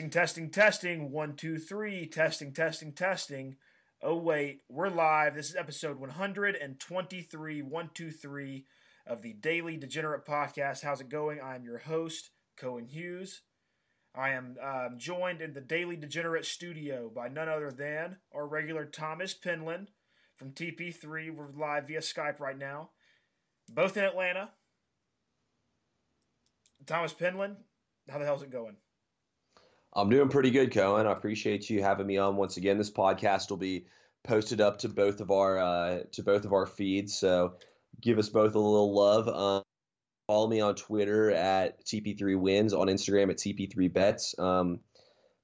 Testing, testing, testing. One, two, three. Testing, testing, testing. Oh, wait. We're live. This is episode 123, 123 of the Daily Degenerate Podcast. How's it going? I'm your host, Cohen Hughes. I am um, joined in the Daily Degenerate studio by none other than our regular Thomas Penland from TP3. We're live via Skype right now, both in Atlanta. Thomas Penland, how the hell's it going? I'm doing pretty good, Cohen. I appreciate you having me on once again. This podcast will be posted up to both of our uh, to both of our feeds, so give us both a little love. Um, follow me on Twitter at TP3Wins, on Instagram at TP3Bets. Um,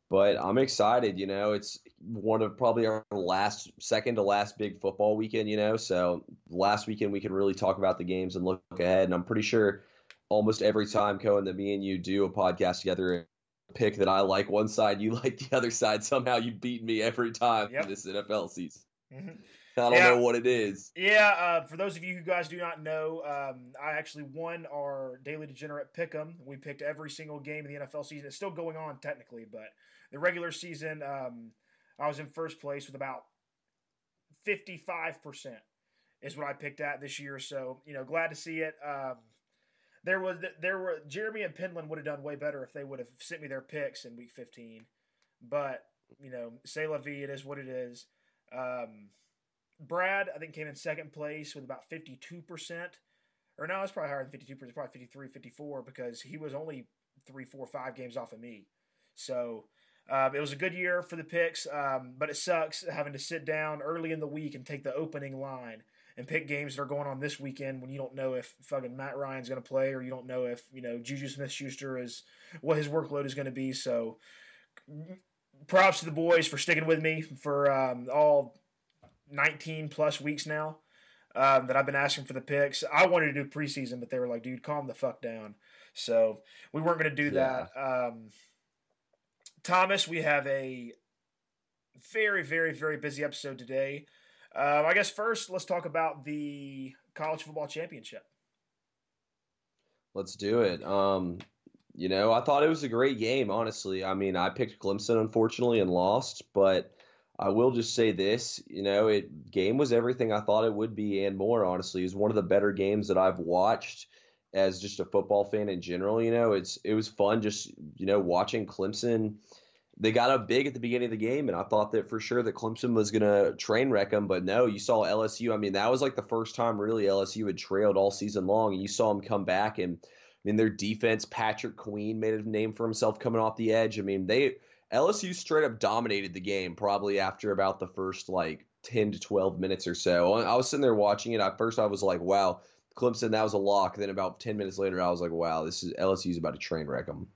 but I'm excited. You know, it's one of probably our last, second to last big football weekend. You know, so last weekend we can really talk about the games and look ahead. And I'm pretty sure almost every time, Cohen, that me and you do a podcast together, pick that I like one side, you like the other side. Somehow you beat me every time Yep. this NFL season. Mm-hmm. I don't Yeah. know what it is. Yeah, uh, for those of you who guys do not know, um, I actually won our Daily Degenerate Pick'em. We picked every single game in the NFL season. It's still going on technically, but the regular season, um, I was in first place with about fifty-five percent is what I picked at this year. So you know, glad to see it. Um, there was there were Jeremy and Penland would have done way better if they would have sent me their picks in week fifteen, but you know, say la vie, it is what it is. Um, Brad, I think, came in second place with about 52%. Or no, it's probably higher than 52%, probably 53, 54, because he was only three, four, five games off of me. So um, it was a good year for the picks, um, but it sucks having to sit down early in the week and take the opening line and pick games that are going on this weekend when you don't know if fucking Matt Ryan's going to play or you don't know if, you know, Juju Smith Schuster is what his workload is going to be. So props to the boys for sticking with me for um, all 19 plus weeks now um, that I've been asking for the picks. I wanted to do preseason, but they were like, dude, calm the fuck down. So we weren't going to do that. Um, Thomas, we have a very, very, very busy episode today. Uh, I guess first, let's talk about the college football championship. Let's do it. Um, you know, I thought it was a great game, honestly. I mean, I picked Clemson, unfortunately, and lost, but I will just say this, you know, it game was everything I thought it would be and more, honestly. It was one of the better games that I've watched as just a football fan in general, you know. It's it was fun just, you know, watching Clemson. They got up big at the beginning of the game, and I thought that for sure that Clemson was going to train wreck them, but no, you saw LSU. I mean, that was like the first time really LSU had trailed all season long, and you saw them come back and I mean, their defense, Patrick Queen made a name for himself coming off the edge. I mean, they LSU straight up dominated the game probably after about the first like 10 to 12 minutes or so. I was sitting there watching it. At first, I was like, wow, Clemson, that was a lock. Then about 10 minutes later, I was like, wow, this is LSU's about to train wreck them.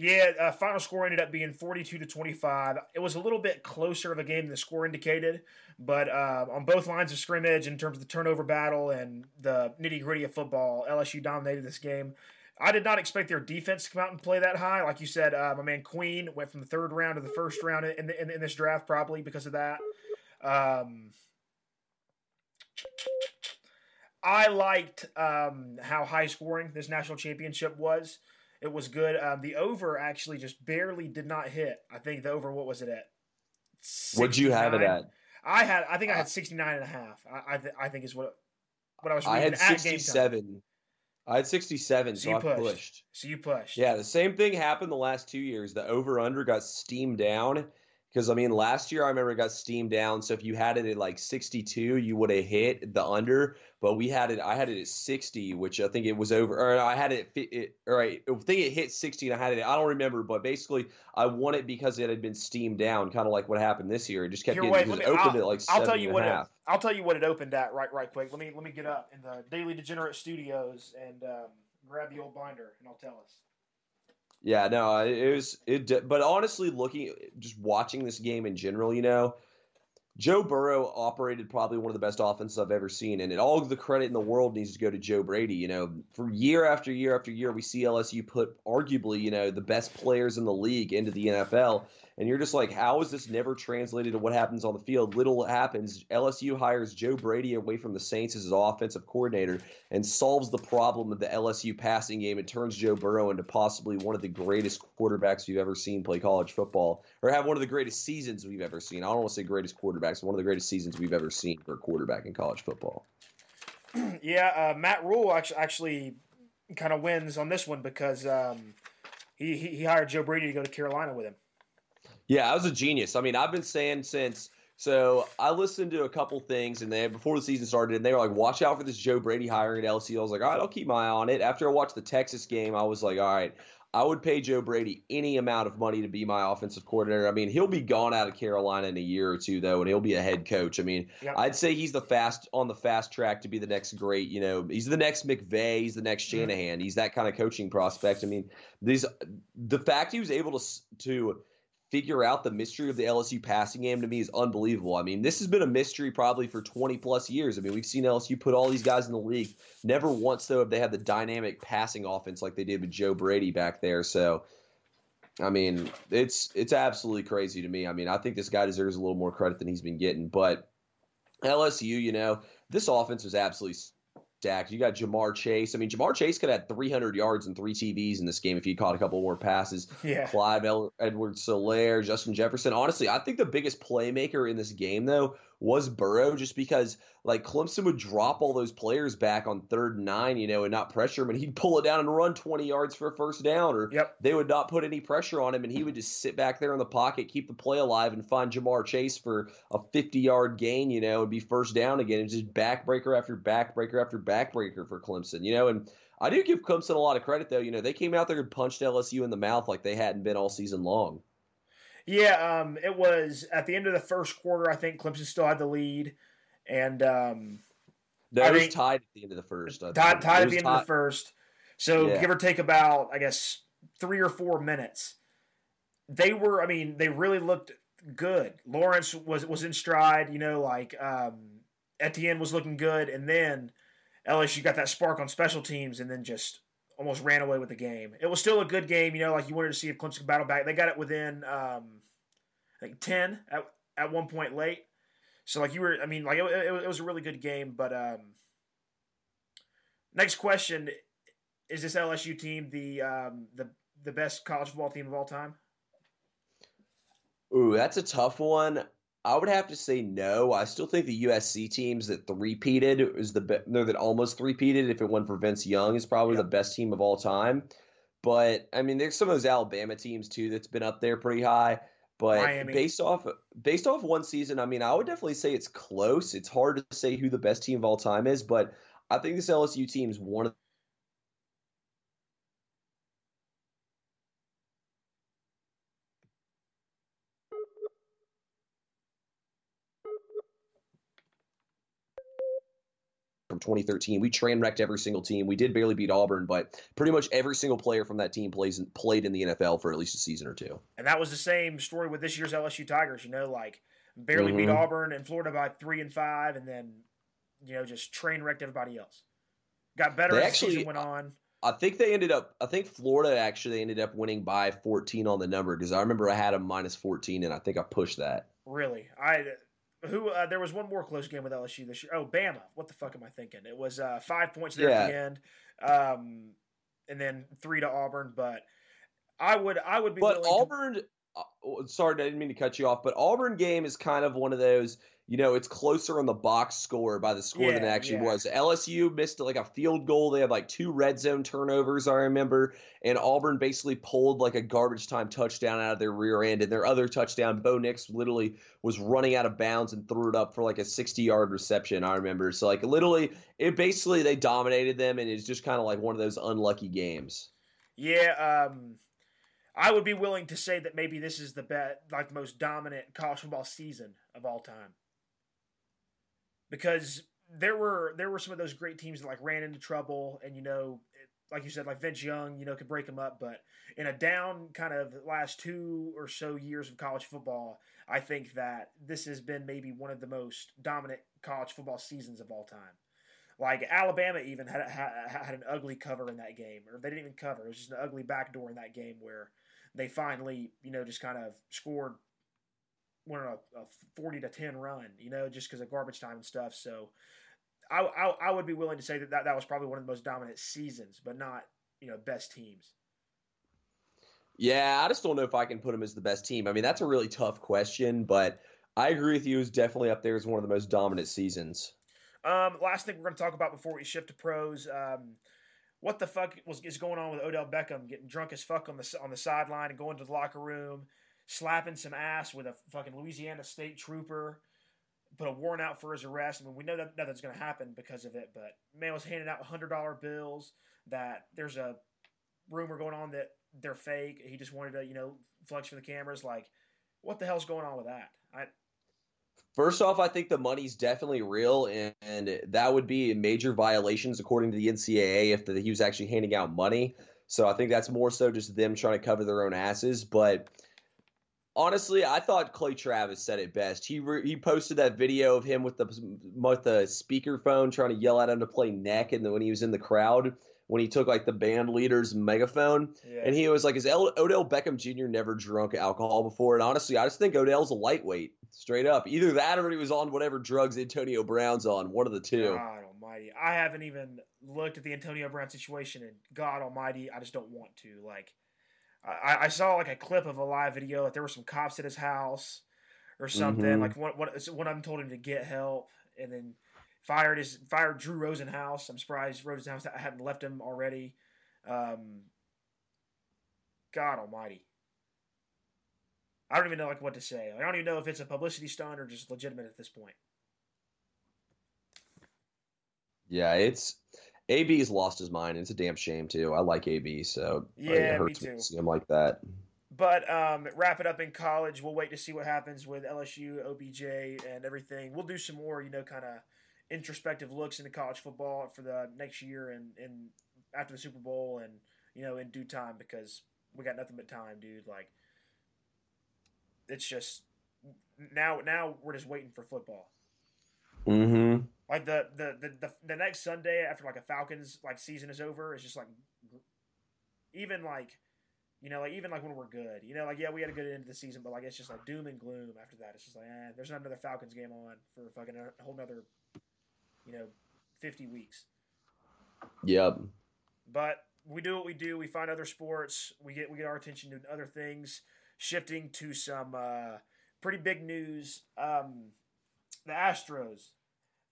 Yeah, uh, final score ended up being 42 to 25. It was a little bit closer of a game than the score indicated, but uh, on both lines of scrimmage, in terms of the turnover battle and the nitty gritty of football, LSU dominated this game. I did not expect their defense to come out and play that high. Like you said, uh, my man Queen went from the third round to the first round in, the, in, in this draft, probably because of that. Um, I liked um, how high scoring this national championship was. It was good. Um, the over actually just barely did not hit. I think the over, what was it at? What'd you have it at? I had, I think I had 69 and a half. I, I, th- I think is what, what I was I had at 67. I had 67, So so, you I pushed. pushed. So you pushed. Yeah, the same thing happened the last two years. The over under got steamed down, Because I mean, last year I remember it got steamed down. So if you had it at like 62, you would have hit the under. But we had it. I had it at 60, which I think it was over. Or I had it. it all right, I think it hit 60, and I had it. I don't remember, but basically I won it because it had been steamed down, kind of like what happened this year. It just kept Here, getting wait, just me- opened I'll- at like I'll tell you what it. I'll tell you what it opened at right right quick. Let me let me get up in the Daily Degenerate Studios and um, grab the old binder and I'll tell us. Yeah, no, it was it. But honestly, looking just watching this game in general, you know, Joe Burrow operated probably one of the best offenses I've ever seen, and all the credit in the world needs to go to Joe Brady. You know, for year after year after year, we see LSU put arguably, you know, the best players in the league into the NFL, and you're just like, how is this never translated to what happens on the field? Little happens. LSU hires Joe Brady away from the Saints as his offensive coordinator and solves the problem of the LSU passing game. It turns Joe Burrow into possibly one of the greatest quarterbacks we've ever seen play college football, or have one of the greatest seasons we've ever seen. I don't want to say greatest quarterbacks, one of the greatest seasons we've ever seen for a quarterback in college football. yeah, uh, Matt Rhule actually, kind of wins on this one because um, he he hired Joe Brady to go to Carolina with him. Yeah, I was a genius. I mean, I've been saying since. So I listened to a couple things, and then before the season started, and they were like, "Watch out for this Joe Brady hiring at LSU." I was like, "All right, I'll keep my eye on it." After I watched the Texas game, I was like, "All right, I would pay Joe Brady any amount of money to be my offensive coordinator." I mean, he'll be gone out of Carolina in a year or two, though, and he'll be a head coach. I mean, Yep. I'd say he's the fast on the fast track to be the next great. You know, he's the next McVay, he's the next Mm-hmm. Shanahan, he's that kind of coaching prospect. I mean, these the fact he was able to to figure out the mystery of the LSU passing game to me is unbelievable. I mean, this has been a mystery probably for 20 plus years. I mean, we've seen LSU put all these guys in the league. Never once though have they had the dynamic passing offense like they did with Joe Brady back there. So I mean, it's it's absolutely crazy to me. I mean, I think this guy deserves a little more credit than he's been getting, but LSU, you know, this offense was absolutely stacked. You got Ja'Marr Chase. I mean, Ja'Marr Chase could have had 300 yards and three TVs in this game if he caught a couple more passes. Yeah, Clive El- Edwards-Helaire, Justin Jefferson. Honestly, I think the biggest playmaker in this game, though, was Burrow, just because like Clemson would drop all those players back on third and nine, you know, and not pressure him, and he'd pull it down and run 20 yards for a first down, or Yep. they would not put any pressure on him, and he would just sit back there in the pocket, keep the play alive, and find Ja'Marr Chase for a 50 yard gain, you know, and be first down again, and just backbreaker after backbreaker after backbreaker for Clemson, you know, and I do give Clemson a lot of credit though. You know, they came out there and punched LSU in the mouth like they hadn't been all season long. Yeah. Um, it was at the end of the first quarter. I think Clemson still had the lead, and um, No, I it was tied at the end of the first. Tied, tied at the end of the first. So Yeah. give or take about, I guess, three or four minutes. They were, I mean, they really looked good. Lawrence was was in stride, you know, like um, Etienne was looking good, and then LSU got that spark on special teams, and then just almost ran away with the game. It was still a good game, you know, like you wanted to see if Clemson could battle back. They got it within, um, I think ten at at one point late. So like you were, I mean, like it, it, it was a really good game, but um, next question is this LSU team the um, the the best college football team of all time? Ooh, that's a tough one. I would have to say no. I still think the USC teams that three-peated is the be- no that almost three-peated. If it went for Vince Young, is probably Yeah. the best team of all time. But I mean, there's some of those Alabama teams too that's been up there pretty high. But Miami. based off based off one season, I mean, I would definitely say it's close. It's hard to say who the best team of all time is, but I think this LSU team is one of from 2013. We train wrecked every single team. We did barely beat Auburn, but pretty much every single player from that team plays played in the NFL for at least a season or two. And that was the same story with this year's LSU Tigers. You know, like barely beat Mhm. Auburn and Florida by three and five, and then you know just train wrecked everybody else. Got better They as actually- the season went on. I think they ended up. I think Florida actually ended up winning by 14 on the number because I remember I had a minus 14, and I think I pushed that. Really, I who uh, there was one more close game with LSU this year. Oh, Bama. What the fuck am I thinking? It was uh, five points there at the end, um, and then three to Auburn. But I would I would be But willing to- Auburn, uh, sorry, I didn't mean to cut you off, but Auburn game is kind of one of those. You know, it's closer on the box score by the score yeah, than it actually yeah. was. LSU missed like a field goal. They had like two red zone turnovers, I remember. And Auburn basically pulled like a garbage time touchdown out of their rear end. And their other touchdown, Bo Nix literally was running out of bounds and threw it up for like a 60 yard reception, I remember. So, like, literally, it basically they dominated them. And it's just kind of like one of those unlucky games. Yeah. Um, I would be willing to say that maybe this is the bet, like the most dominant college football season of all time because there were there were some of those great teams that like ran into trouble and you know it, like you said like Vince Young you know could break them up but in a down kind of last two or so years of college football I think that this has been maybe one of the most dominant college football seasons of all time. Like Alabama even had had, had an ugly cover in that game or they didn't even cover it was just an ugly backdoor in that game where they finally you know just kind of scored on a, a 40 to 10 run, you know, just because of garbage time and stuff. So I, I, I, would be willing to say that, that that was probably one of the most dominant seasons, but not, you know, best teams. Yeah, I just don't know if I can put him as the best team. I mean, that's a really tough question, but I agree with you. It's definitely up there as one of the most dominant seasons. Um, last thing we're going to talk about before we shift to pros. Um, what the fuck was is going on with Odell Beckham getting drunk as fuck on the on the sideline and going to the locker room? Slapping some ass with a fucking Louisiana State trooper, put a warrant out for his arrest. I mean, we know that nothing's going to happen because of it, but man was handing out hundred dollar bills. That there's a rumor going on that they're fake. He just wanted to, you know, flex for the cameras. Like, what the hell's going on with that? I. First off, I think the money's definitely real, and, and that would be major violations according to the NCAA if the, he was actually handing out money. So I think that's more so just them trying to cover their own asses. But honestly, I thought Clay Travis said it best. He re- he posted that video of him with the with the speakerphone trying to yell at him to play neck, and then when he was in the crowd when he took like the band leader's megaphone, yeah. and he was like, "Is El- Odell Beckham Jr. never drunk alcohol before?" And honestly, I just think Odell's a lightweight, straight up. Either that or he was on whatever drugs Antonio Brown's on. One of the two. God Almighty, I haven't even looked at the Antonio Brown situation, and God Almighty, I just don't want to. Like, I, I saw like a clip of a live video that there were some cops at his house or something. Mm-hmm. Like what what one of them told him to get help, and then fired his fired Drew Rosenhaus. I'm surprised Rosenhaus hadn't left him already. Um, God Almighty. I don't even know like what to say. I don't even know if it's a publicity stunt or just legitimate at this point. Yeah, it's AB's lost his mind. It's a damn shame too. I like AB, so yeah, it hurts me, me to see him like that. But um, wrap it up in college. We'll wait to see what happens with LSU, OBJ, and everything. We'll do some more, you know, kind of introspective looks into college football for the next year and, and after the Super Bowl and you know in due time because we got nothing but time, dude. Like it's just now now we're just waiting for football. Mm-hmm. Like the, the the, the the next Sunday after like a Falcons like season is over, it's just like even like you know like even like when we're good, you know like yeah we had a good end of the season, but like it's just like doom and gloom after that. It's just like eh, there's not another Falcons game on for fucking a whole nother you know fifty weeks. Yep. But we do what we do. We find other sports. We get we get our attention to other things. Shifting to some uh, pretty big news. Um, the Astros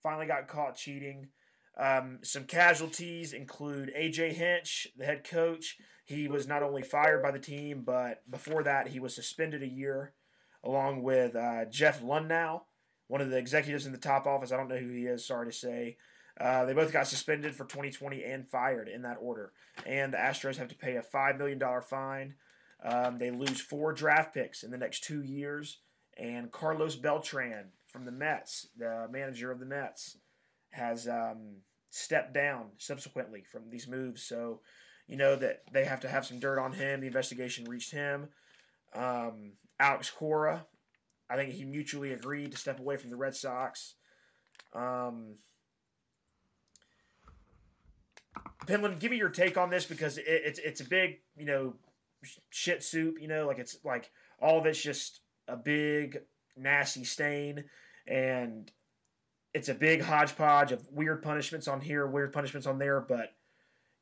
finally got caught cheating. Um, some casualties include AJ Hinch, the head coach. He was not only fired by the team, but before that, he was suspended a year, along with uh, Jeff Luhnow, one of the executives in the top office. I don't know who he is, sorry to say. Uh, they both got suspended for 2020 and fired in that order. And the Astros have to pay a $5 million fine. Um, they lose four draft picks in the next two years. And Carlos Beltran, from the Mets, the manager of the Mets, has um, stepped down subsequently from these moves. So, you know that they have to have some dirt on him. The investigation reached him. Um, Alex Cora, I think he mutually agreed to step away from the Red Sox. Um, Penland, give me your take on this because it, it's it's a big you know shit soup. You know, like it's like all of it's just a big nasty stain, and it's a big hodgepodge of weird punishments on here, weird punishments on there. But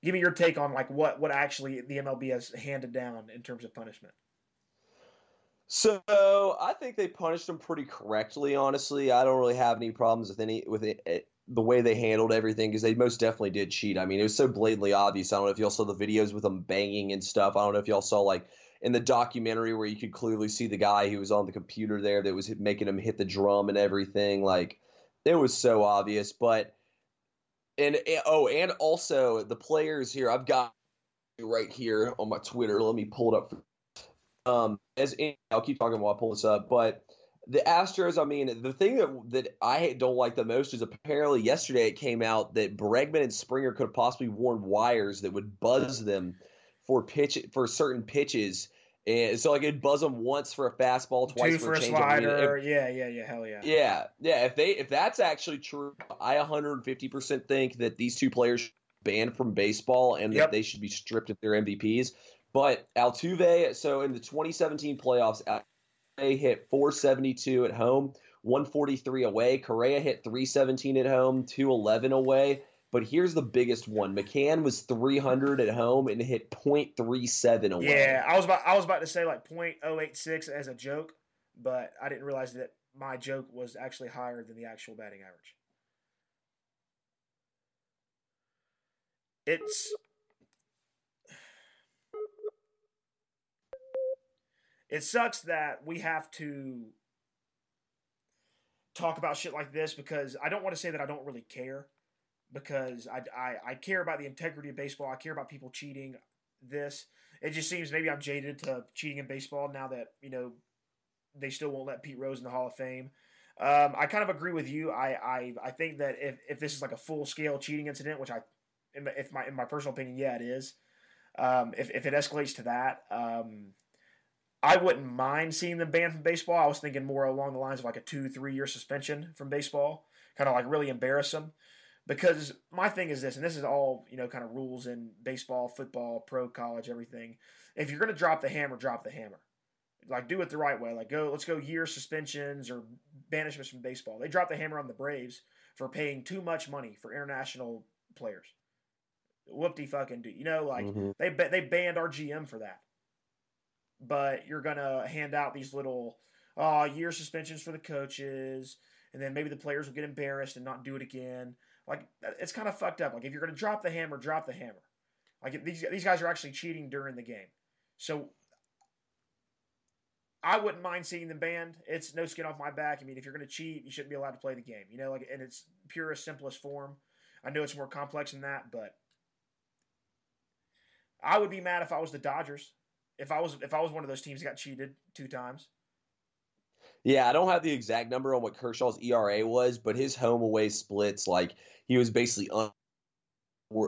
give me your take on like what what actually the MLB has handed down in terms of punishment. So I think they punished them pretty correctly. Honestly, I don't really have any problems with any with it, it the way they handled everything because they most definitely did cheat. I mean, it was so blatantly obvious. I don't know if y'all saw the videos with them banging and stuff. I don't know if y'all saw like in the documentary where you could clearly see the guy who was on the computer there that was making him hit the drum and everything. Like it was so obvious. But and oh, and also the players here. I've got right here on my Twitter. Let me pull it up. Um, as I'll keep talking while I pull this up, but the Astros, I mean, the thing that that I don't like the most is apparently yesterday it came out that Bregman and Springer could have possibly worn wires that would buzz them for pitch for certain pitches. And so like it'd buzz them once for a fastball, twice for, for a a change. slider. yeah, yeah, yeah. Hell yeah. Yeah, yeah. If they if that's actually true, I 150 percent think that these two players banned from baseball and Yep. that they should be stripped of their MVPs. But Altuve, so in the 2017 playoffs, Altuve hit 472 at home, 143 away. Correa hit 317 at home, 211 away. But here's the biggest one: McCann was 300 at home and hit .37 away. Yeah, I was about I was about to say like .086 as a joke, but I didn't realize that my joke was actually higher than the actual batting average. It's it sucks that we have to talk about shit like this because I don't want to say that I don't really care because I, I, I care about the integrity of baseball. I care about people cheating. This it just seems maybe I'm jaded to cheating in baseball now that you know they still won't let Pete Rose in the Hall of Fame. Um, I kind of agree with you. I, I, I think that if, if this is like a full scale cheating incident, which I, in my, if my in my personal opinion, yeah, it is. Um, if if it escalates to that, um, I wouldn't mind seeing them banned from baseball. I was thinking more along the lines of like a two three year suspension from baseball, kind of like really embarrass them. Because my thing is this, and this is all you know, kind of rules in baseball, football, pro, college, everything. If you're going to drop the hammer, drop the hammer like do it the right way. Like go, let's go year suspensions or banishments from baseball. They dropped the hammer on the Braves for paying too much money for international players. Whoop de fucking do. You know, like Mhm. they they banned our GM for that. But you're gonna hand out these little uh, year suspensions for the coaches, and then maybe the players will get embarrassed and not do it again. Like it's kind of fucked up. Like if you're gonna drop the hammer, drop the hammer. Like these these guys are actually cheating during the game. So I wouldn't mind seeing them banned. It's no skin off my back. I mean, if you're going to cheat, you shouldn't be allowed to play the game. You know, like in its purest, simplest form. I know it's more complex than that, but I would be mad if I was the Dodgers. If I was if I was one of those teams that got cheated two times. Yeah, I don't have the exact number on what Kershaw's ERA was, but his home away splits, like he was basically un-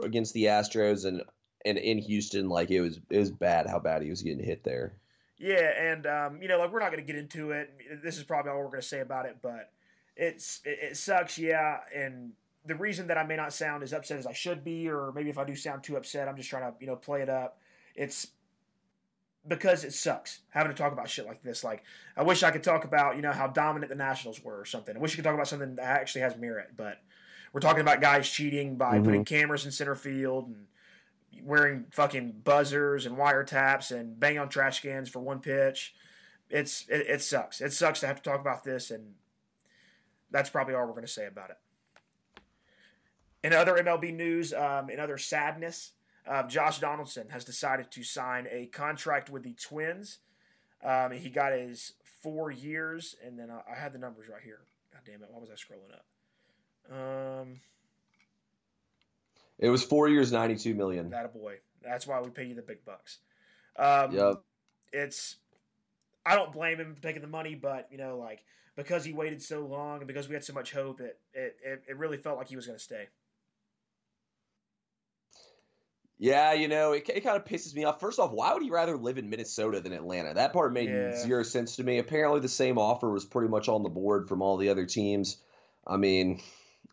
against the Astros and and in Houston, like it was it was bad how bad he was getting hit there. Yeah, and um, you know, like we're not going to get into it. This is probably all we're going to say about it, but it's it, it sucks, yeah. And the reason that I may not sound as upset as I should be, or maybe if I do sound too upset, I'm just trying to you know play it up. It's because it sucks having to talk about shit like this. Like I wish I could talk about you know how dominant the Nationals were or something. I wish you could talk about something that actually has merit, but we're talking about guys cheating by Mhm. putting cameras in center field and wearing fucking buzzers and wiretaps and bang on trash cans for one pitch. It's it, it sucks. It sucks to have to talk about this, and that's probably all we're going to say about it. In other MLB news, um, in other sadness, uh, Josh Donaldson has decided to sign a contract with the Twins. Um, he got his four years, and then I, I had the numbers right here. God damn it! Why was I scrolling up? Um, It was four years, ninety two million. that a boy. That's why we pay you the big bucks. Um, Yep. it's I don't blame him for taking the money, but you know, like because he waited so long and because we had so much hope, it, it, it really felt like he was going to stay. Yeah, you know, it, it kind of pisses me off. First off, why would he rather live in Minnesota than Atlanta? That part made Yeah. zero sense to me. Apparently, the same offer was pretty much on the board from all the other teams. I mean,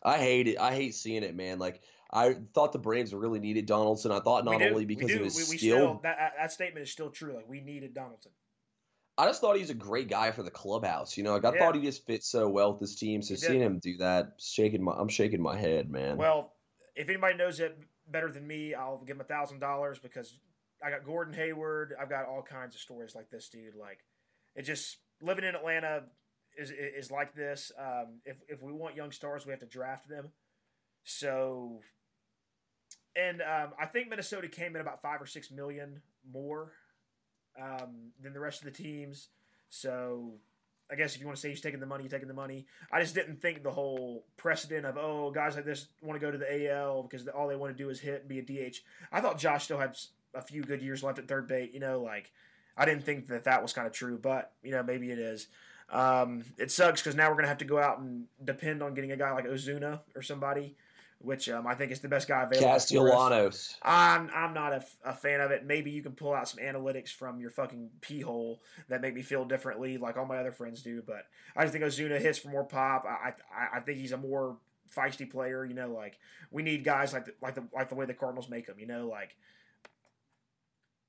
I hate it. I hate seeing it, man. Like, I thought the Braves really needed Donaldson. I thought not only because we of his we, we skill, still that that statement is still true. Like we needed Donaldson. I just thought he was a great guy for the clubhouse. You know, like I Yeah. thought he just fit so well with this team. So seeing him do that, shaking my, I'm shaking my head, man. Well, if anybody knows it better than me, I'll give him a thousand dollars because I got Gordon Hayward. I've got all kinds of stories like this dude. Like it just living in Atlanta is is like this. Um, if if we want young stars, we have to draft them. So, and um, I think Minnesota came in about five or six million more um, than the rest of the teams. So I guess if you want to say he's taking the money, you're taking the money. I just didn't think the whole precedent of oh guys like this want to go to the AL because all they want to do is hit and be a DH. I thought Josh still had a few good years left at third base. You know, like I didn't think that that was kind of true, but you know maybe it is. Um, it sucks because now we're gonna have to go out and depend on getting a guy like Ozuna or somebody which um, I think is the best guy available. Castellanos. I'm I'm not a, a, fan of it. Maybe you can pull out some analytics from your fucking pee hole that make me feel differently, like all my other friends do. But I just think Ozuna hits for more pop. I I, I think he's a more feisty player. You know, like we need guys like the, like the like the way the Cardinals make them. You know, like.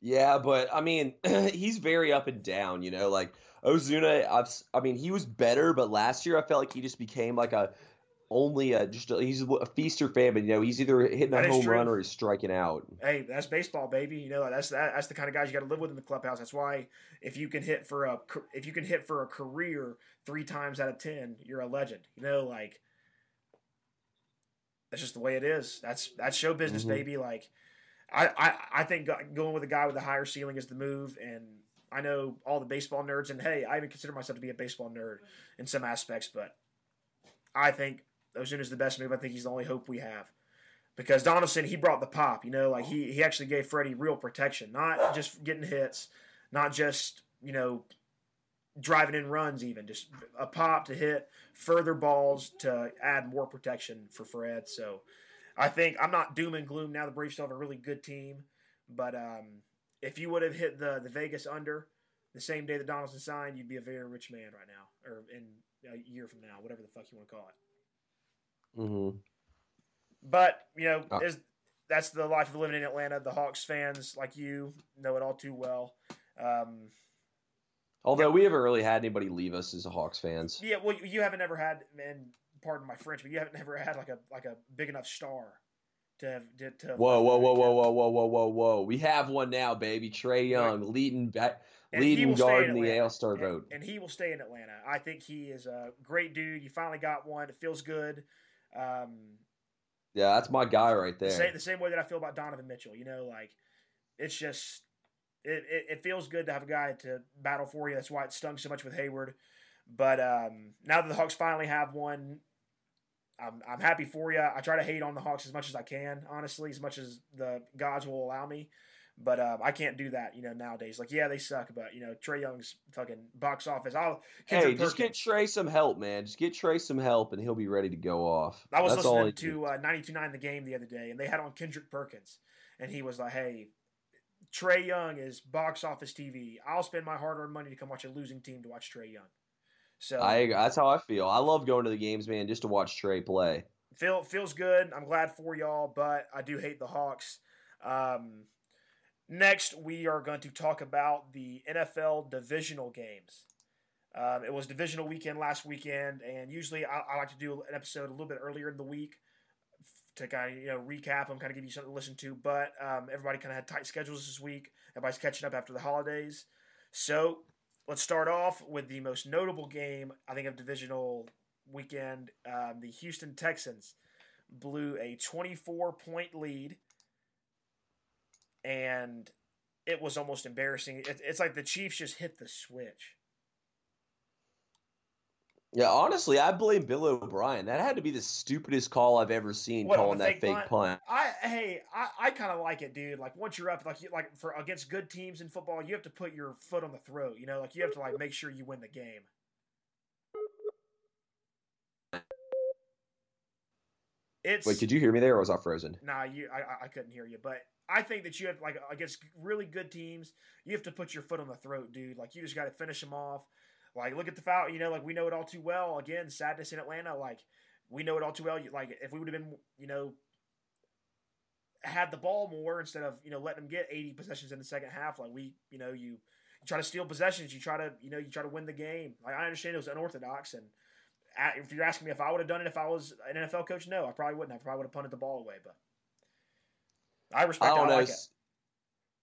Yeah, but I mean, he's very up and down. You know, like Ozuna. I've, I mean, he was better, but last year I felt like he just became like a only a, just a, he's a feaster fan, but you know he's either hitting a home run or he's striking out. Hey, that's baseball, baby. You know that's that, that's the kind of guys you got to live with in the clubhouse. That's why if you can hit for a if you can hit for a career three times out of ten, you're a legend. You know, like that's just the way it is. That's that's show business, mm-hmm. baby. Like I, I I think going with a guy with a higher ceiling is the move, and I know all the baseball nerds, and hey, I even consider myself to be a baseball nerd in some aspects, but I think Ozuna's the best move. I think he's the only hope we have. Because Donaldson, he brought the pop, you know, like he, he actually gave Freddie real protection, not just getting hits, not just, you know, driving in runs, even just a pop to hit further balls to add more protection for Fred. So I think I'm not doom and gloom now. The Braves still have a really good team, but um, if you would have hit the the Vegas under the same day that Donaldson signed, you'd be a very rich man right now, or in a year from now, whatever the fuck you want to call it. Mm-hmm. But you know, uh, that's the life of living in Atlanta. The Hawks fans, like you, know it all too well. Um, Although yeah. we haven't really had anybody leave us as a Hawks fans. Yeah, well, you haven't ever had, and pardon my French, but you haven't ever had like a like a big enough star to have to. to whoa, whoa, whoa, whoa, whoa, whoa, whoa, whoa, whoa! We have one now, baby. Trae Young right. leading back. leading guard in, in the AL Star and, vote, and he will stay in Atlanta. I think he is a great dude. You finally got one. It feels good. Um, yeah, that's my guy right there. The same, the same way that I feel about Donovan Mitchell. You know, like it's just it, it, it, feels good to have a guy to battle for you. That's why it stung so much with Hayward. But um, now that the Hawks finally have one, I'm, I'm happy for you. I try to hate on the Hawks as much as I can, honestly, as much as the gods will allow me. But um, I can't do that, you know, nowadays. Like, yeah, they suck, but you know, Trae Young's fucking box office. I'll hey, just get Trae some help, man. Just get Trae some help, and he'll be ready to go off. I was That's listening to uh, 92.9 the game the other day, and they had on Kendrick Perkins, and he was like, "Hey, Trae Young is box office TV. I'll spend my hard-earned money to come watch a losing team to watch Trae Young." So I that's how I feel. I love going to the games, man, just to watch Trae play. Feel feels good. I'm glad for y'all, but I do hate the Hawks. Um, Next, we are going to talk about the NFL divisional games. Um, it was divisional weekend last weekend, and usually I, I, like to do an episode a little bit earlier in the week to kind of you know recap them, kind of give you something to listen to. But um, everybody kind of had tight schedules this week. Everybody's catching up after the holidays, so let's start off with the most notable game I think of divisional weekend. Um, the Houston Texans blew a 24 point lead and it was almost embarrassing. It, it's like the Chiefs just hit the switch. Yeah, honestly, I blame Bill O'Brien. That had to be the stupidest call I've ever seen what, calling that fake punt? punt. I hey, I, I kind of like it, dude. Like once you're up, like you, like for against good teams in football, you have to put your foot on the throat. You know, like you have to like make sure you win the game. It's wait. did you hear me there, or was I frozen? Nah, you. I I couldn't hear you, but I think that you have like against really good teams, you have to put your foot on the throat, dude. Like you just got to finish them off. Like look at the foul, you know, like we know it all too well. Again, sadness in Atlanta, like we know it all too well. Like if we would have been, you know, had the ball more instead of you know letting them get 80 possessions in the second half, like we, you know, you, you try to steal possessions, you try to, you know, you try to win the game. Like I understand it was unorthodox, and if you're asking me if I would have done it if I was an NFL coach, no, I probably wouldn't. I probably would have punted the ball away, but. I respect. I don't know. Like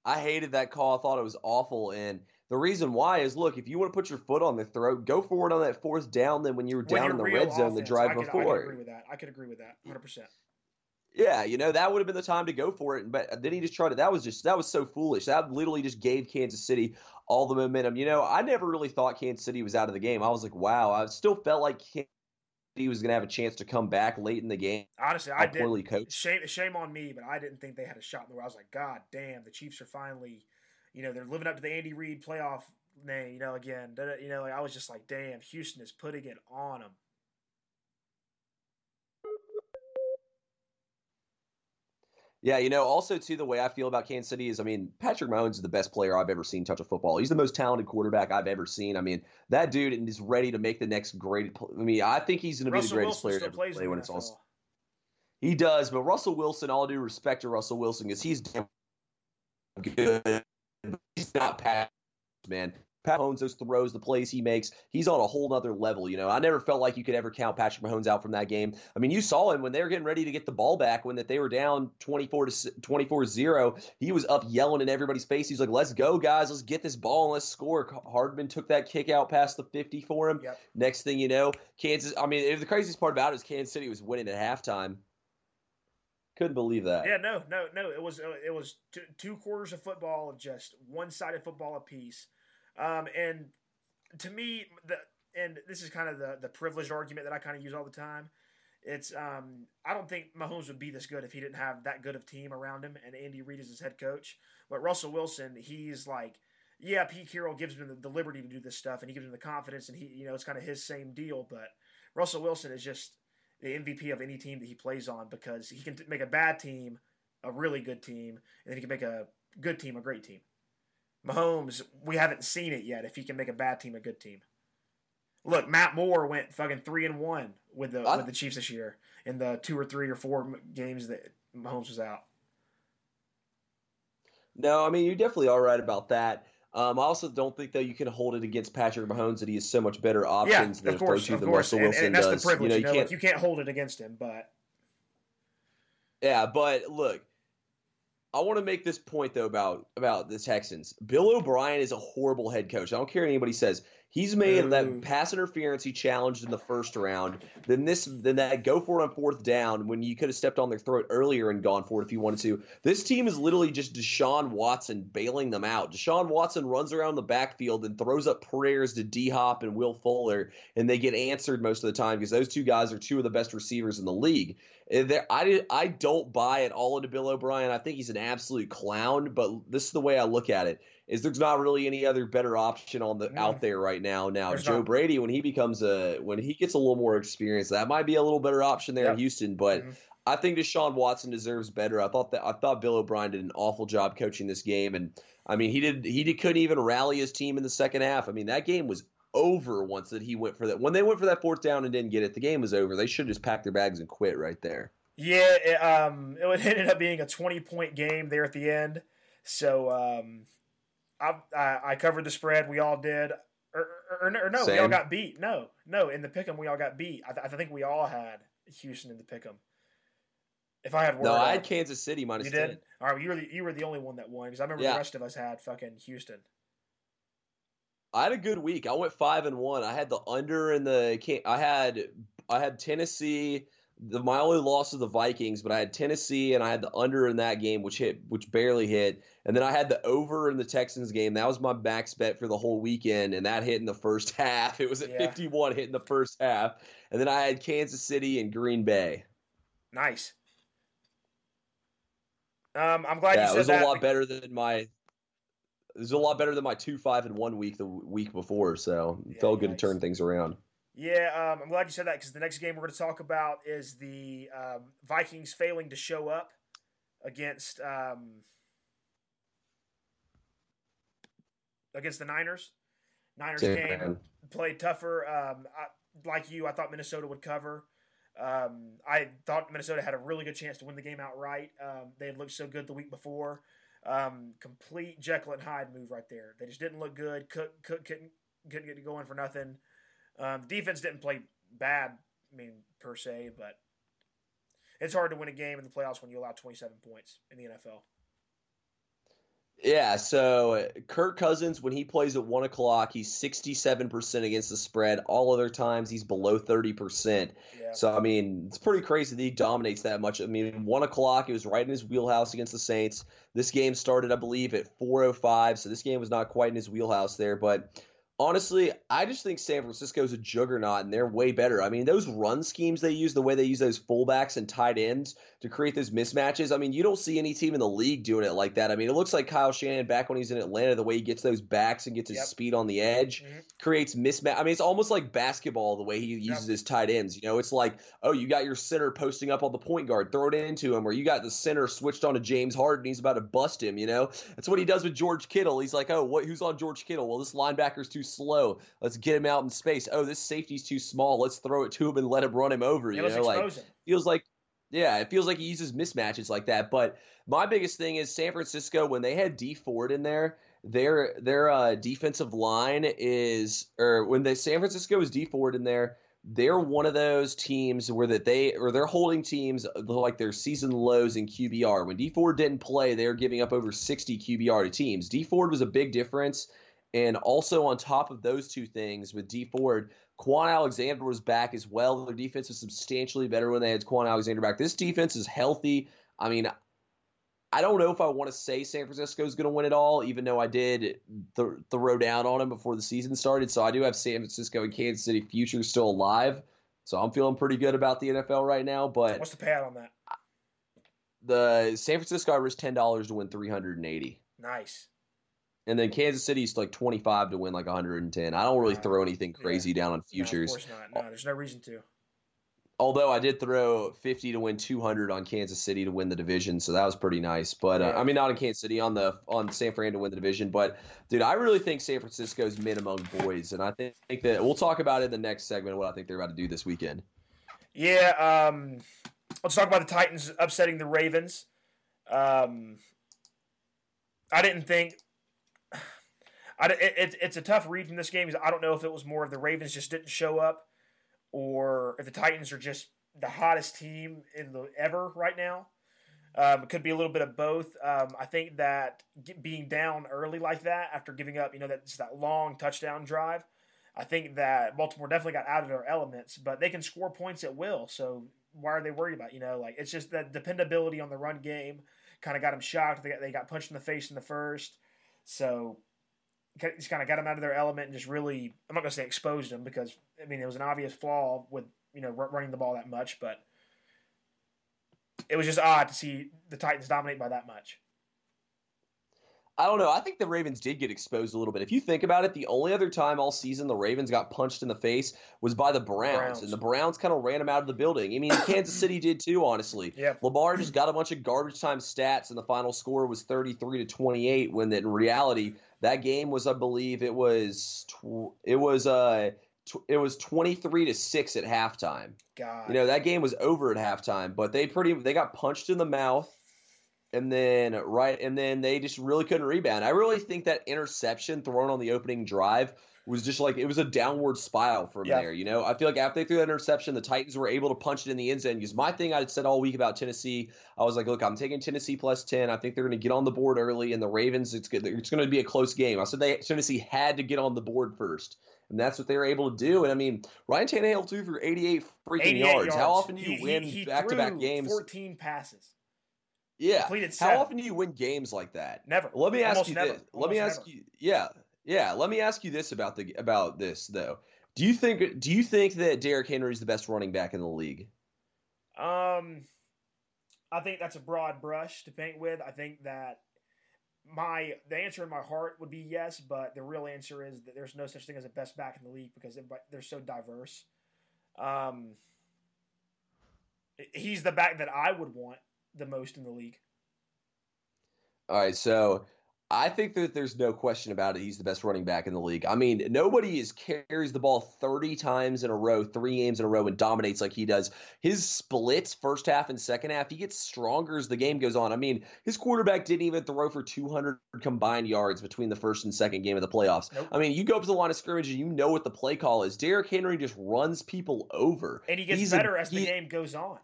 I hated that call. I thought it was awful. And The reason why is look, if you want to put your foot on the throat, go forward on that fourth down. Then when you were down in the red zone the drive I could, before, I could agree with that. I could agree with that, hundred percent. Yeah, you know that would have been the time to go for it, but then he just tried it. That was just that was so foolish. That literally just gave Kansas City all the momentum. You know, I never really thought Kansas City was out of the game. I was like, wow, I still felt like Kansas City was going to have a chance to come back late in the game. Honestly, I did. Coached. Shame, shame on me, but I didn't think they had a shot in the world. I was like, God damn, the Chiefs are finally, you know, they're living up to the Andy Reid playoff name. You know, again, you know, like I was just like, damn, Houston is putting it on them. Yeah, you know, also too, the way I feel about Kansas City is, I mean, Patrick Mahomes is the best player I've ever seen touch a football. He's the most talented quarterback I've ever seen. I mean, that dude is ready to make the next great. I mean, I think he's going to be the greatest Wilson player to play when it's all. He does, but Russell Wilson, all due respect to Russell Wilson, because he's good. He's not Pat, man. Pat Mahomes, those throws, the plays he makes, he's on a whole nother level. You know, I never felt like you could ever count Patrick Mahomes out from that game. I mean, you saw him when they were getting ready to get the ball back when that they were down 24 to 24 0. He was up yelling in everybody's face. He's like, let's go, guys. Let's get this ball and let's score. Hardman took that kick out past the 50 for him. Yep. Next thing you know, Kansas, I mean, the craziest part about it is Kansas City was winning at halftime. Couldn't believe that. Yeah, no, no, no. It was it was two, two quarters of football of just one sided football apiece. Um, and to me, the and this is kind of the the privileged argument that I kind of use all the time. It's um, I don't think Mahomes would be this good if he didn't have that good of team around him and Andy Reid is his head coach. But Russell Wilson, he's like, yeah, Pete Carroll gives him the, the liberty to do this stuff and he gives him the confidence and he, you know, it's kind of his same deal. But Russell Wilson is just the MVP of any team that he plays on because he can make a bad team a really good team and then he can make a good team a great team. Mahomes, we haven't seen it yet. If he can make a bad team a good team. Look, Matt Moore went fucking three and one with the I, with the Chiefs this year in the two or three or four games that Mahomes was out. No, I mean you're definitely all right about that. Um, I also don't think that you can hold it against Patrick Mahomes that he has so much better options yeah, than course, than Russell Wilson and, and that's does. The privilege, you know, you, know, can't, like, you can't hold it against him, but yeah, but look, I want to make this point though about about the Texans. Bill O'Brien is a horrible head coach. I don't care what anybody says. He's made Ooh. that mm. pass interference he challenged in the first round. Then this, then that go for it on fourth down when you could have stepped on their throat earlier and gone for it if you wanted to. This team is literally just Deshaun Watson bailing them out. Deshaun Watson runs around the backfield and throws up prayers to D Hop and Will Fuller, and they get answered most of the time because those two guys are two of the best receivers in the league. I, I don't buy it all into Bill O'Brien. I think he's an absolute clown, but this is the way I look at it is there's not really any other better option on the mm. out there right now. Now there's Joe not. Brady, when he becomes a when he gets a little more experience, that might be a little better option there yep. in Houston. But mm. I think Deshaun Watson deserves better. I thought that I thought Bill O'Brien did an awful job coaching this game, and I mean he did he did, couldn't even rally his team in the second half. I mean that game was over once that he went for that. When they went for that fourth down and didn't get it, the game was over. They should just pack their bags and quit right there. Yeah, it, um, it ended up being a 20 point game there at the end. So um, I, I, I covered the spread. We all did. Or, or, or no, Same. we all got beat. No, no, in the pick'em we all got beat. I, th- I think we all had Houston in the pick'em. If I had no, I had Kansas City minus. You did. All right, well, you were the, you were the only one that won because I remember yeah. the rest of us had fucking Houston. I had a good week. I went five and one. I had the under in the. I had I had Tennessee the my only loss is the Vikings, but I had Tennessee and I had the under in that game, which hit, which barely hit, and then I had the over in the Texans game. That was my max bet for the whole weekend, and that hit in the first half. It was at yeah. 51, hit in the first half, and then I had Kansas City and Green Bay. Nice. Um, I'm glad yeah, you said it was that. a lot better than my. It was a lot better than my two five and one week the week before, so yeah, felt good to turn things around. Yeah, um, I'm glad you said that because the next game we're going to talk about is the um, Vikings failing to show up against um, against the Niners. Niners game man. played tougher. Um, I, like you, I thought Minnesota would cover. Um, I thought Minnesota had a really good chance to win the game outright. Um, they had looked so good the week before. complete Jekyll and Hyde move right there. They just didn't look good. Cook, Cook couldn't, couldn't get going for nothing. Um, defense didn't play bad, I mean, per se, but it's hard to win a game in the playoffs when you allow 27 points in the NFL. Yeah, so Kirk Cousins, when he plays at one o'clock, he's sixty-seven percent against the spread. All other times, he's below thirty percent. Yeah. So I mean, it's pretty crazy that he dominates that much. I mean, one o'clock, he was right in his wheelhouse against the Saints. This game started, I believe, at four o five, so this game was not quite in his wheelhouse there, but honestly, I just think San Francisco is a juggernaut and they're way better. I mean, those run schemes they use, the way they use those fullbacks and tight ends to create those mismatches. I mean, you don't see any team in the league doing it like that. I mean, it looks like Kyle Shanahan back when he's in Atlanta, the way he gets those backs and gets his yep. speed on the edge, mm-hmm. creates mismatch. I mean, it's almost like basketball the way he uses yep. his tight ends. You know, it's like, oh, you got your center posting up on the point guard, throw it into him, or you got the center switched on to James Harden, he's about to bust him. You know, that's what he does with George Kittle. He's like, oh, what? Who's on George Kittle? Well, this linebacker's too slow. Let's get him out in space. Oh, this safety's too small. Let's throw it to him and let him run him over. You know, like feels like yeah, it feels like he uses mismatches like that. But my biggest thing is San Francisco when they had Dee Ford in there, their their uh, defensive line is or when the San Francisco is Dee Ford in there, they're one of those teams where that they or they're holding teams like their season lows in QBR. When Dee Ford didn't play, they're giving up over 60 QBR to teams. Dee Ford was a big difference. And also on top of those two things with Dee Ford, Kwon Alexander was back as well. Their defense was substantially better when they had Kwon Alexander back. This defense is healthy. I mean, I don't know if I want to say San Francisco is going to win it all, even though I did th- throw down on them before the season started. So I do have San Francisco and Kansas City future still alive. So I'm feeling pretty good about the NFL right now. But what's the payout on that? The San Francisco I risk ten dollars to win three hundred and eighty. Nice. And then Kansas City's like 25 to win like 110. I don't really throw anything crazy yeah. down on futures. No, of course not. No, there's no reason to. Although I did throw 50 to win 200 on Kansas City to win the division, so that was pretty nice. But uh, I mean, not in Kansas City on the on San Fran to win the division. But dude, I really think San Francisco's men among boys, and I think, think that we'll talk about it in the next segment. What I think they're about to do this weekend. Yeah, um, let's talk about the Titans upsetting the Ravens. Um, I didn't think I, it, it's a tough read from this game. I don't know if it was more of the Ravens just didn't show up, or if the Titans are just the hottest team in the ever right now. Um, it could be a little bit of both. Um, I think that being down early like that after giving up, you know, that's that long touchdown drive. I think that Baltimore definitely got out of their elements, but they can score points at will. So why are they worried about? You know, like it's just that dependability on the run game kind of got them shocked. They got, they got punched in the face in the first. So just kind of got them out of their element and just really I'm not going to say exposed them because I mean it was an obvious flaw with you know running the ball that much, but it was just odd to see the Titans dominate by that much. I don't know. I think the Ravens did get exposed a little bit. If you think about it, the only other time all season the Ravens got punched in the face was by the Browns, Browns. and the Browns kind of ran them out of the building. I mean, Kansas City did too, honestly. Yeah. Lamar just got a bunch of garbage time stats, and the final score was 33 to 28, when in reality, that game was, I believe, it was, tw- it was, uh, it was 23 to 6 at halftime. God. You know, that game was over at halftime, but they pretty, they got punched in the mouth and then right and then they just really couldn't rebound. I really think that interception thrown on the opening drive was just like it was a downward spiral from yeah. there. You know, I feel like after they threw that interception, the Titans were able to punch it in the end zone. Because my thing I had said all week about Tennessee, I was like, look, I'm taking Tennessee plus ten. I think they're going to get on the board early, and the Ravens, it's good. It's going to be a close game. I said they Tennessee had to get on the board first. And that's what they were able to do. And I mean, Ryan Tannehill threw for 88 freaking 88 yards. yards. How often do you he, win back to back games? 14 passes. Yeah. How often do you win games like that? Never. Let me ask Almost you never. this. Almost Let me ask never. you. Yeah. Yeah. Let me ask you this about the about this though. Do you think do you think that Derrick Henry is the best running back in the league? Um, I think that's a broad brush to paint with. I think that my the answer in my heart would be yes, but the real answer is that there's no such thing as a best back in the league because they're so diverse. Um, he's the back that I would want the most in the league. All right, so I think that there's no question about it. He's the best running back in the league. I mean, nobody is carries the ball 30 times in a row, three games in a row, and dominates like he does. His splits, first half and second half, he gets stronger as the game goes on. I mean, his quarterback didn't even throw for 200 combined yards between the first and second game of the playoffs. Nope. I mean, you go up to the line of scrimmage and you know what the play call is. Derrick Henry just runs people over. And he gets He's better a, as the game goes on.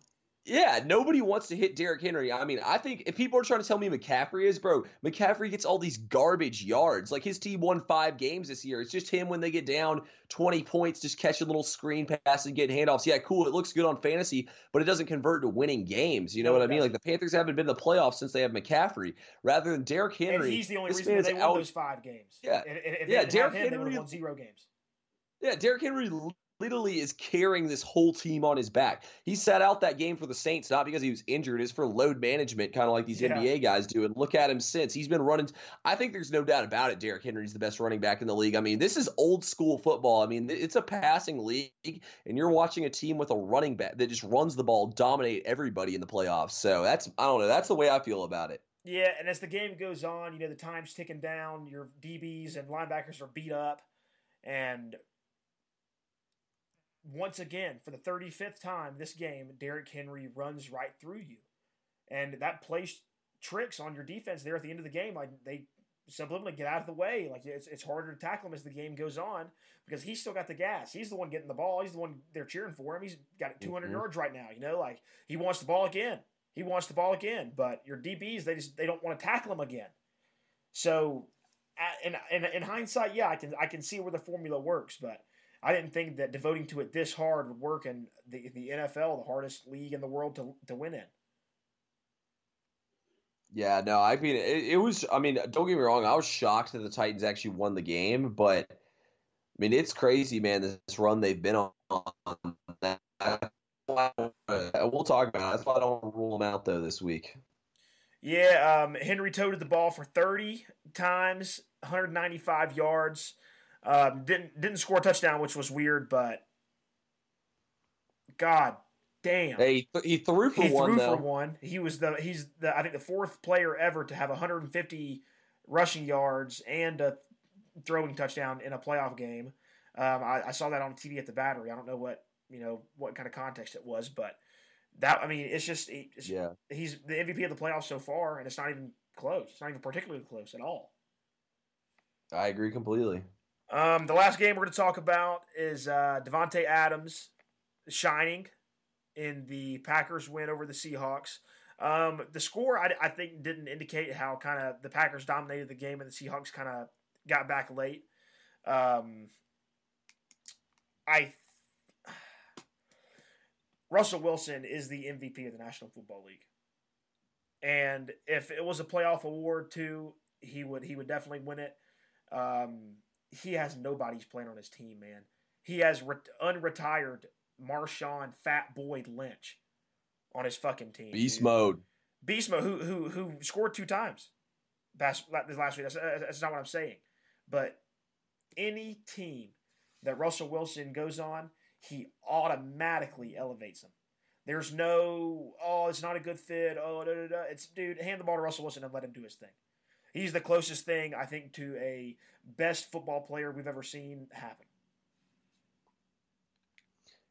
Yeah, nobody wants to hit Derrick Henry. I mean, I think if people are trying to tell me McCaffrey is, bro, McCaffrey gets all these garbage yards. Like his team won five games this year. It's just him when they get down 20 points, just catch a little screen pass and get handoffs. Yeah, cool. It looks good on fantasy, but it doesn't convert to winning games. You know what I mean? Like the Panthers haven't been in the playoffs since they have McCaffrey, rather than Derrick Henry. And he's the only reason they won out, those five games. Yeah, if, if yeah. Derrick him, Henry won zero games. Yeah, Derrick Henry literally is carrying this whole team on his back. He sat out that game for the Saints not because he was injured, it's for load management, kind of like these yeah. NBA guys do. And look at him since. He's been running. I think there's no doubt about it. Derrick Henry's the best running back in the league. I mean, this is old school football. I mean, it's a passing league, and you're watching a team with a running back that just runs the ball, dominate everybody in the playoffs. So that's I don't know. That's the way I feel about it. Yeah, and as the game goes on, you know, the time's ticking down. Your DBs and linebackers are beat up. And once again, for the 35th time this game, Derrick Henry runs right through you. And that plays tricks on your defense there at the end of the game. Like they subliminally get out of the way. Like it's, it's harder to tackle him as the game goes on because he's still got the gas. He's the one getting the ball. He's the one they're cheering for him. He's got 200 mm-hmm. yards right now. You know, like he wants the ball again. He wants the ball again. But your DBs, they just they don't want to tackle him again. So, in, in, in hindsight, yeah, I can I can see where the formula works, but I didn't think that devoting to it this hard would work in the the NFL, the hardest league in the world to to win in. Yeah, no, I mean it, it, was. I mean, don't get me wrong. I was shocked that the Titans actually won the game, but I mean, it's crazy, man. This run they've been on. We'll talk about it. That's why I don't rule them out though this week. Yeah, um, Henry toted the ball for 30 times, 195 yards. Um, didn't didn't score a touchdown, which was weird, but God damn. Hey, he threw for one. he one. Threw though. for one. He was the he's the I think the fourth player ever to have 150 rushing yards and a throwing touchdown in a playoff game. Um, I, I, saw that on TV at the Battery. I don't know what you know what kind of context it was, but that I mean, it's just it's, yeah. He's the MVP of the playoffs so far, and it's not even close. It's not even particularly close at all. I agree completely. Um, the last game we're going to talk about is uh, Davante Adams shining in the Packers win over the Seahawks. Um, the score, I, I, think, didn't indicate how kind of the Packers dominated the game and the Seahawks kind of got back late. Um, I Russell Wilson is the MVP of the National Football League, and if it was a playoff award too, he would he would definitely win it. Um, he has nobody's playing on his team, man. He has re- unretired Marshawn Fat Boy Lynch on his fucking team. Beast dude. mode. Beast mode. Who who who scored two times? That's this last week. That's, that's not what I'm saying. But any team that Russell Wilson goes on, he automatically elevates them. There's no, oh, it's not a good fit. Oh, da, da, da. it's dude, hand the ball to Russell Wilson and let him do his thing. He's the closest thing I think to a best football player we've ever seen happen.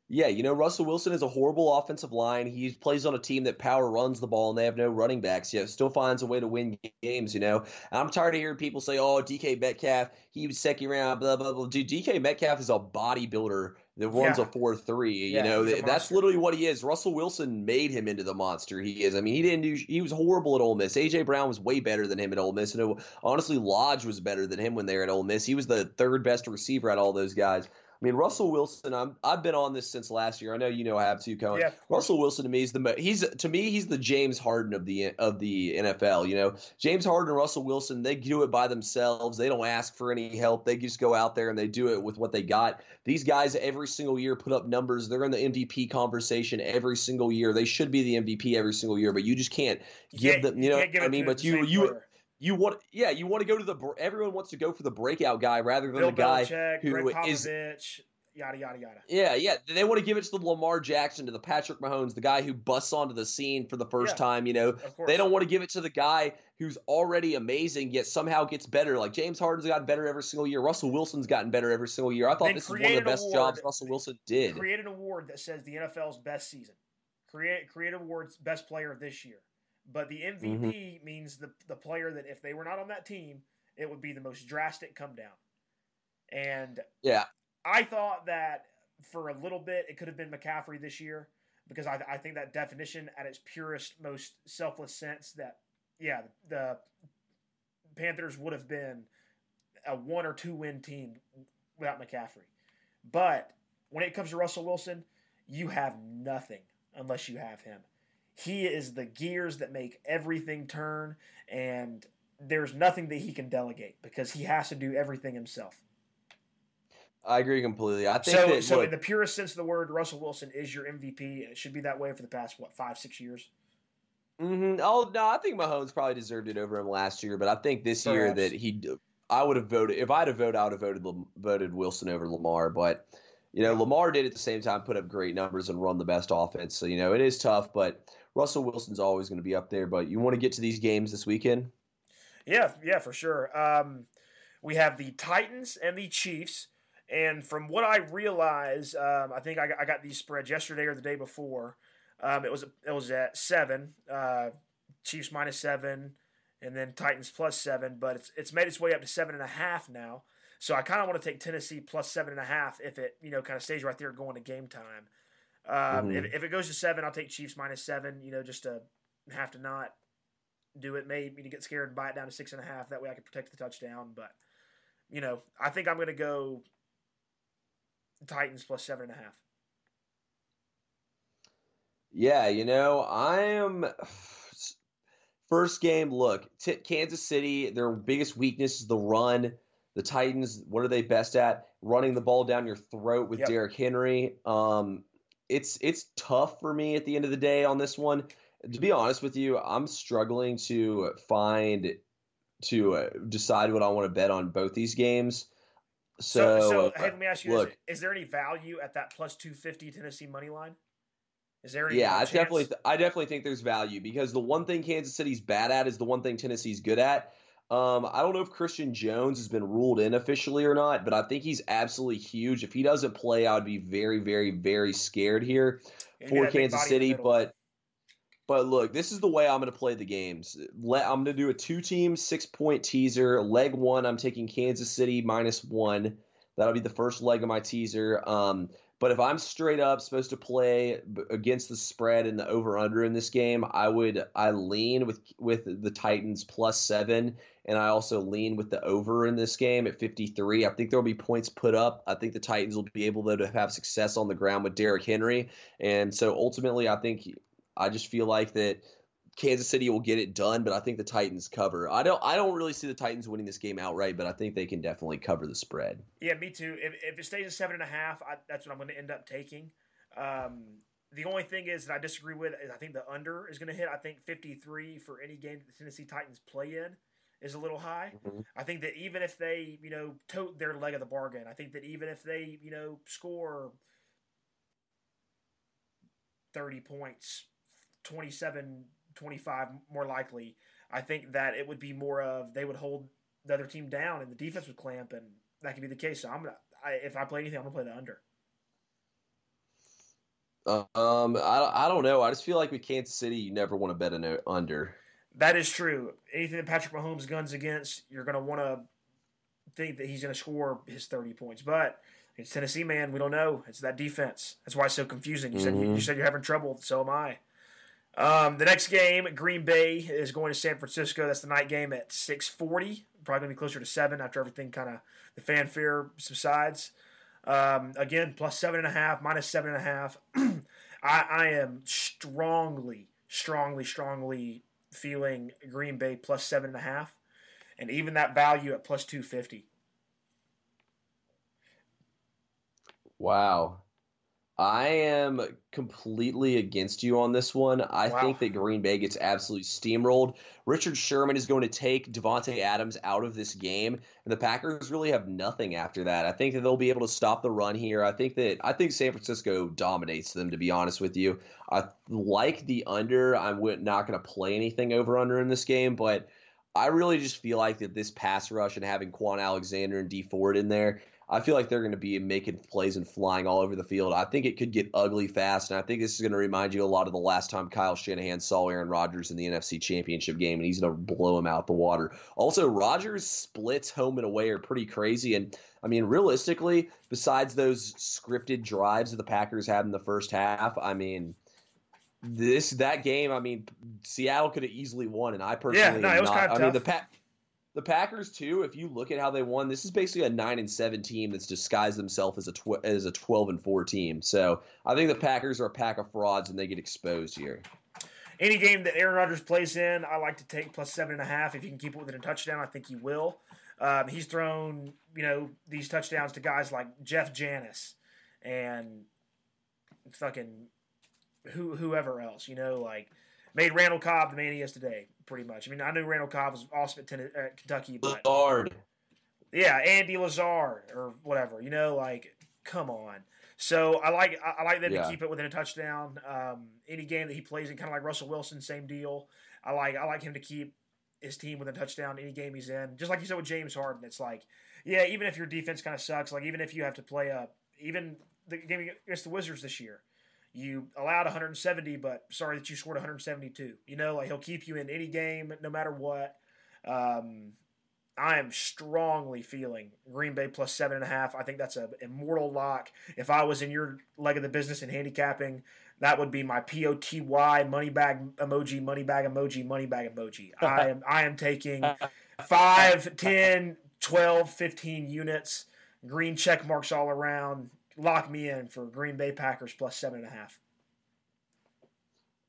Yeah, you know, Russell Wilson is a horrible offensive line. He plays on a team that power runs the ball and they have no running backs, yet still finds a way to win games, you know. I'm tired of hearing people say, oh, DK Metcalf, he was second round, blah, blah, blah. Dude, DK Metcalf is a bodybuilder that runs yeah. a 4 3. Yeah, you know, that's literally what he is. Russell Wilson made him into the monster he is. I mean, he didn't do, he was horrible at Ole Miss. A.J. Brown was way better than him at Ole Miss. And it, honestly, Lodge was better than him when they were at Ole Miss. He was the third best receiver at all those guys. I mean, Russell Wilson. I'm I've been on this since last year. I know you know I have too, Cohen. Yeah, Russell Wilson to me is the he's to me he's the James Harden of the of the NFL. You know, James Harden and Russell Wilson they do it by themselves. They don't ask for any help. They just go out there and they do it with what they got. These guys every single year put up numbers. They're in the MVP conversation every single year. They should be the MVP every single year, but you just can't give can't, them. You, know, I mean, but you you. Player you want yeah you want to go to the everyone wants to go for the breakout guy rather than Bill the guy Belichick, who Greg is yada yada yada. Yeah, yeah. They want to give it to the Lamar Jackson, to the Patrick Mahomes, the guy who busts onto the scene for the first yeah, time. You know, they don't want to give it to the guy who's already amazing yet somehow gets better. Like James Harden's gotten better every single year. Russell Wilson's gotten better every single year. I thought then this is one of the best jobs Russell Wilson did. Create an award that says the NFL's best season. Create create awards best player of this year. But the MVP mm-hmm. means the the player that if they were not on that team, it would be the most drastic come down. And yeah, I thought that for a little bit it could have been McCaffrey this year, because I, I think that definition at its purest, most selfless sense that yeah, the Panthers would have been a one or two win team without McCaffrey. But when it comes to Russell Wilson, you have nothing unless you have him. He is the gears that make everything turn, and there's nothing that he can delegate because he has to do everything himself. I agree completely. I think so. that, so, look, in the purest sense of the word, Russell Wilson is your MVP, and it should be that way for the past what five, six years. Mm-hmm. Oh no, I think Mahomes probably deserved it over him last year, but I think this Perhaps. year that he, I would have voted if I had a vote, I would have voted voted Wilson over Lamar. But you know, Lamar did at the same time put up great numbers and run the best offense. So you know, it is tough, but Russell Wilson's always going to be up there. But you want to get to these games this weekend? Yeah, yeah, for sure. Um, we have the Titans and the Chiefs. And from what I realize, um, I think I got, I got, these spreads yesterday or the day before. Um, it was it was at seven, uh, Chiefs minus seven, and then Titans plus seven. But it's it's made its way up to seven and a half now. So I kind of want to take Tennessee plus seven and a half if it you know kind of stays right there going to game time. Um, mm-hmm. if, if it goes to seven, I'll take Chiefs minus seven. You know, just to have to not do it. Maybe to get scared and buy it down to six and a half. That way I can protect the touchdown. But you know, I think I'm going to go Titans plus seven and a half. Yeah, you know, I am. First game, look, T- Kansas City, their biggest weakness is the run. The Titans, what are they best at? Running the ball down your throat with yep. Derrick Henry. Um, it's it's tough for me at the end of the day on this one. To be honest with you, I'm struggling to find to uh, decide what I want to bet on both these games. So, so, so hey, let me ask you: look, is, is there any value at that plus two fifty Tennessee money line? Is there any yeah, I definitely, I definitely think there's value because the one thing Kansas City's bad at is the one thing Tennessee's good at. Um, I don't know if Christian Jones has been ruled in officially or not, but I think he's absolutely huge. If he doesn't play, I would be very, very, very scared here for Kansas City. But but look, this is the way I'm going to play the games. Let, I'm going to do a two team, six point teaser. Leg one, I'm taking Kansas City minus one. That'll be the first leg of my teaser. Um, but if I'm straight up supposed to play against the spread and the over under in this game, I would I lean with with the Titans plus seven, and I also lean with the over in this game at 53. I think there will be points put up. I think the Titans will be able to have success on the ground with Derrick Henry, and so ultimately, I think I just feel like that Kansas City will get it done, but I think the Titans cover. I don't I don't really see the Titans winning this game outright, but I think they can definitely cover the spread. Yeah, me too. If, if it stays at seven and a half, I, that's what I'm going to end up taking. Um, the only thing is that I disagree with is I think the under is going to hit. I think 53 for any game that the Tennessee Titans play in is a little high. Mm-hmm. I think that even if they, you know, tote their leg of the bargain, I think that even if they, you know, score 30 points, 27 25 more likely. I think that it would be more of they would hold the other team down and the defense would clamp, and that could be the case. So I'm gonna, I, if I play anything, I'm gonna play the under. Um, I, I don't know. I just feel like with Kansas City, you never want to bet an under. That is true. Anything that Patrick Mahomes guns against, you're gonna want to think that he's gonna score his 30 points, but. It's Tennessee, man. We don't know. It's that defense. That's why it's so confusing. You mm-hmm. said you, you mm-hmm. said you're having trouble. So am I. Um, the next game, Green Bay is going to San Francisco. That's the night game at 6:40. Probably going to be closer to seven after everything kind of the fanfare subsides. Um, again, plus seven and a half, minus seven and a half. I, I am strongly, strongly, strongly feeling Green Bay plus seven and a half, and even that value at plus two fifty. Wow. I am completely against you on this one. I wow. think that Green Bay gets absolutely steamrolled. Richard Sherman is going to take Davante Adams out of this game, and the Packers really have nothing after that. I think that they'll be able to stop the run here. I think that I think San Francisco dominates them. To be honest with you, I like the under. I'm not going to play anything over under in this game, but I really just feel like that this pass rush and having Kwon Alexander and Dee Ford in there I feel like they're going to be making plays and flying all over the field. I think it could get ugly fast, and I think this is going to remind you a lot of the last time Kyle Shanahan saw Aaron Rodgers in the NFC Championship game, and he's going to blow him out the water. Also, Rodgers' splits home and away are pretty crazy, and I mean, realistically, besides those scripted drives that the Packers had in the first half, I mean, this that game, I mean, Seattle could have easily won, and I personally, yeah, no, it was not, kind of I tough. mean, the Pack, the Packers too. If you look at how they won, this is basically a nine and seven team that's disguised themselves as a tw- as a twelve and four team. So I think the Packers are a pack of frauds, and they get exposed here. Any game that Aaron Rodgers plays in, I like to take plus seven and a half. If you can keep it within a touchdown, I think he will. Um, he's thrown, you know, these touchdowns to guys like Jeff Janis and fucking who whoever else, you know, like made Randall Cobb the man he is today, pretty much. I mean, I knew Randall Cobb was awesome at, Ten- at Kentucky, but Lazard. yeah, Andy Lazard or whatever, you know, like come on. So I like I I like them Yeah. to keep it within a touchdown. Um, any game that he plays in, kind of like Russell Wilson, same deal. I like I like him to keep his team within a touchdown any game he's in. Just like you said with James Harden, it's like yeah, even if your defense kind of sucks, like even if you have to play up, even the game against the Wizards this year, you allowed 170, but sorry that you scored 172. You know, like he'll keep you in any game no matter what. Um, I am strongly feeling Green Bay plus seven and a half. I think that's an immortal lock. If I was in your leg of the business in handicapping, that would be my POTY money bag emoji, money bag emoji, money bag emoji. I am I am taking 5, 10, 12, 15 units, green check marks all around. Lock me in for Green Bay Packers plus seven and a half.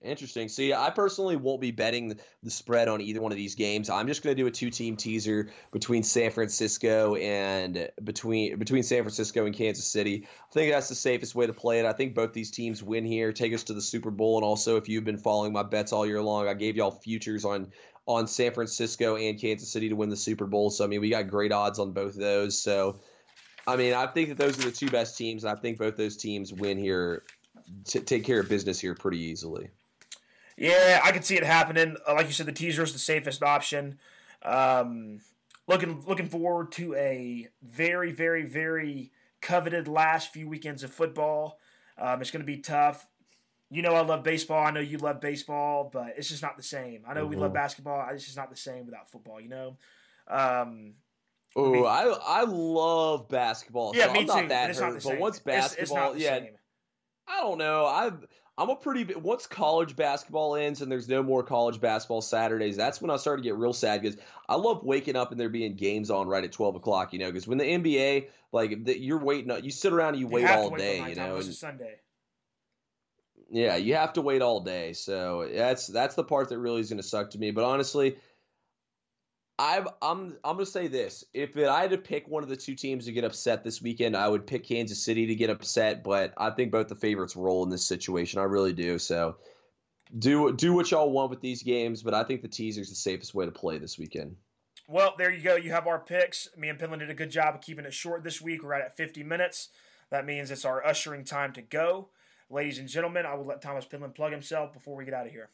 Interesting. See, I personally won't be betting the, spread on either one of these games. I'm just going to do a two-team teaser between San Francisco and between between San Francisco and Kansas City. I think that's the safest way to play it. I think both these teams win here, take us to the Super Bowl, and also if you've been following my bets all year long, I gave y'all futures on on San Francisco and Kansas City to win the Super Bowl. So I mean, we got great odds on both of those. So I mean, I think that those are the two best teams, and I think both those teams win here, t- take care of business here pretty easily. Yeah, I could see it happening. Uh, Like you said, the teaser is the safest option. Um, looking looking forward to a very, very, very coveted last few weekends of football. Um, it's going to be tough. You know, I love baseball. I know you love baseball, but it's just not the same. I know we love Mhm. basketball. It's just not the same without football. You know. Um, Oh, I I love basketball. yeah, so me I'm too. not that it's hurt. but same. once It's- it's basketball, not the yeah, same. I don't know. I I'm a pretty once college basketball ends and there's no more college basketball Saturdays. That's when I start to get real sad because I love waking up and there being games on right at twelve o'clock. You know, because when the NBA like the, you're waiting, you sit around and you, You wait all wait day. You know, and- Sunday. yeah, you have to wait all day. So that's that's the part that really is going to suck to me. But honestly, I'm I'm I'm going to say this: if it, I had to pick one of the two teams to get upset this weekend, I would pick Kansas City to get upset. But I think both the favorites roll in this situation. I really do. So do do what y'all want with these games, but I think the teaser's the safest way to play this weekend. Well, there you go. You have our picks. Me and Pinland did a good job of keeping it short this week. We're right at 50 minutes. That means it's our ushering time to go. Ladies and gentlemen, I will let Thomas Pinland plug himself before we get out of here.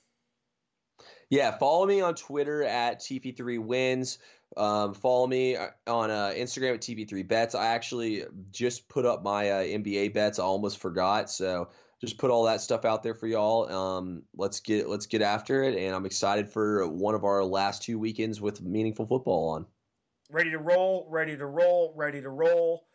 Yeah, follow me on Twitter at TP3Wins. Um, follow me on uh, Instagram at TP3Bets. I actually just put up my uh, NBA bets. I almost forgot, so just put all that stuff out there for y'all. Um, let's get let's get after it, and I'm excited for one of our last two weekends with meaningful football on. Ready to roll, ready to roll, ready to roll.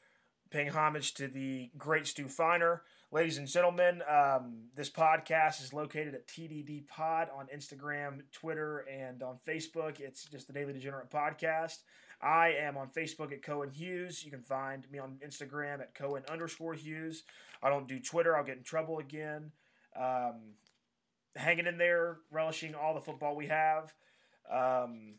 Paying homage to the great Stu Feiner. Ladies and gentlemen, um, this podcast is located at TDD Pod on Instagram, Twitter, and on Facebook. It's just the Daily Degenerate Podcast. I am on Facebook at Cohen Hughes. You can find me on Instagram at Cohen underscore Hughes. I don't do Twitter. I'll get in trouble again. Um, hanging in there, relishing all the football we have. Um,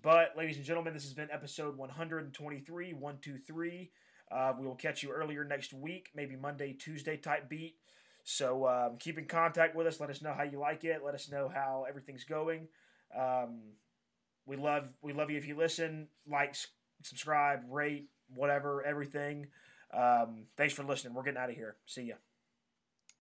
but, ladies and gentlemen, this has been episode 123, 123. Uh, we will catch you earlier next week, maybe Monday, Tuesday type beat. So um, keep in contact with us. Let us know how you like it. Let us know how everything's going. Um, we love we love you if you listen, like, subscribe, rate, whatever, everything. Um, thanks for listening. We're getting out of here. See ya.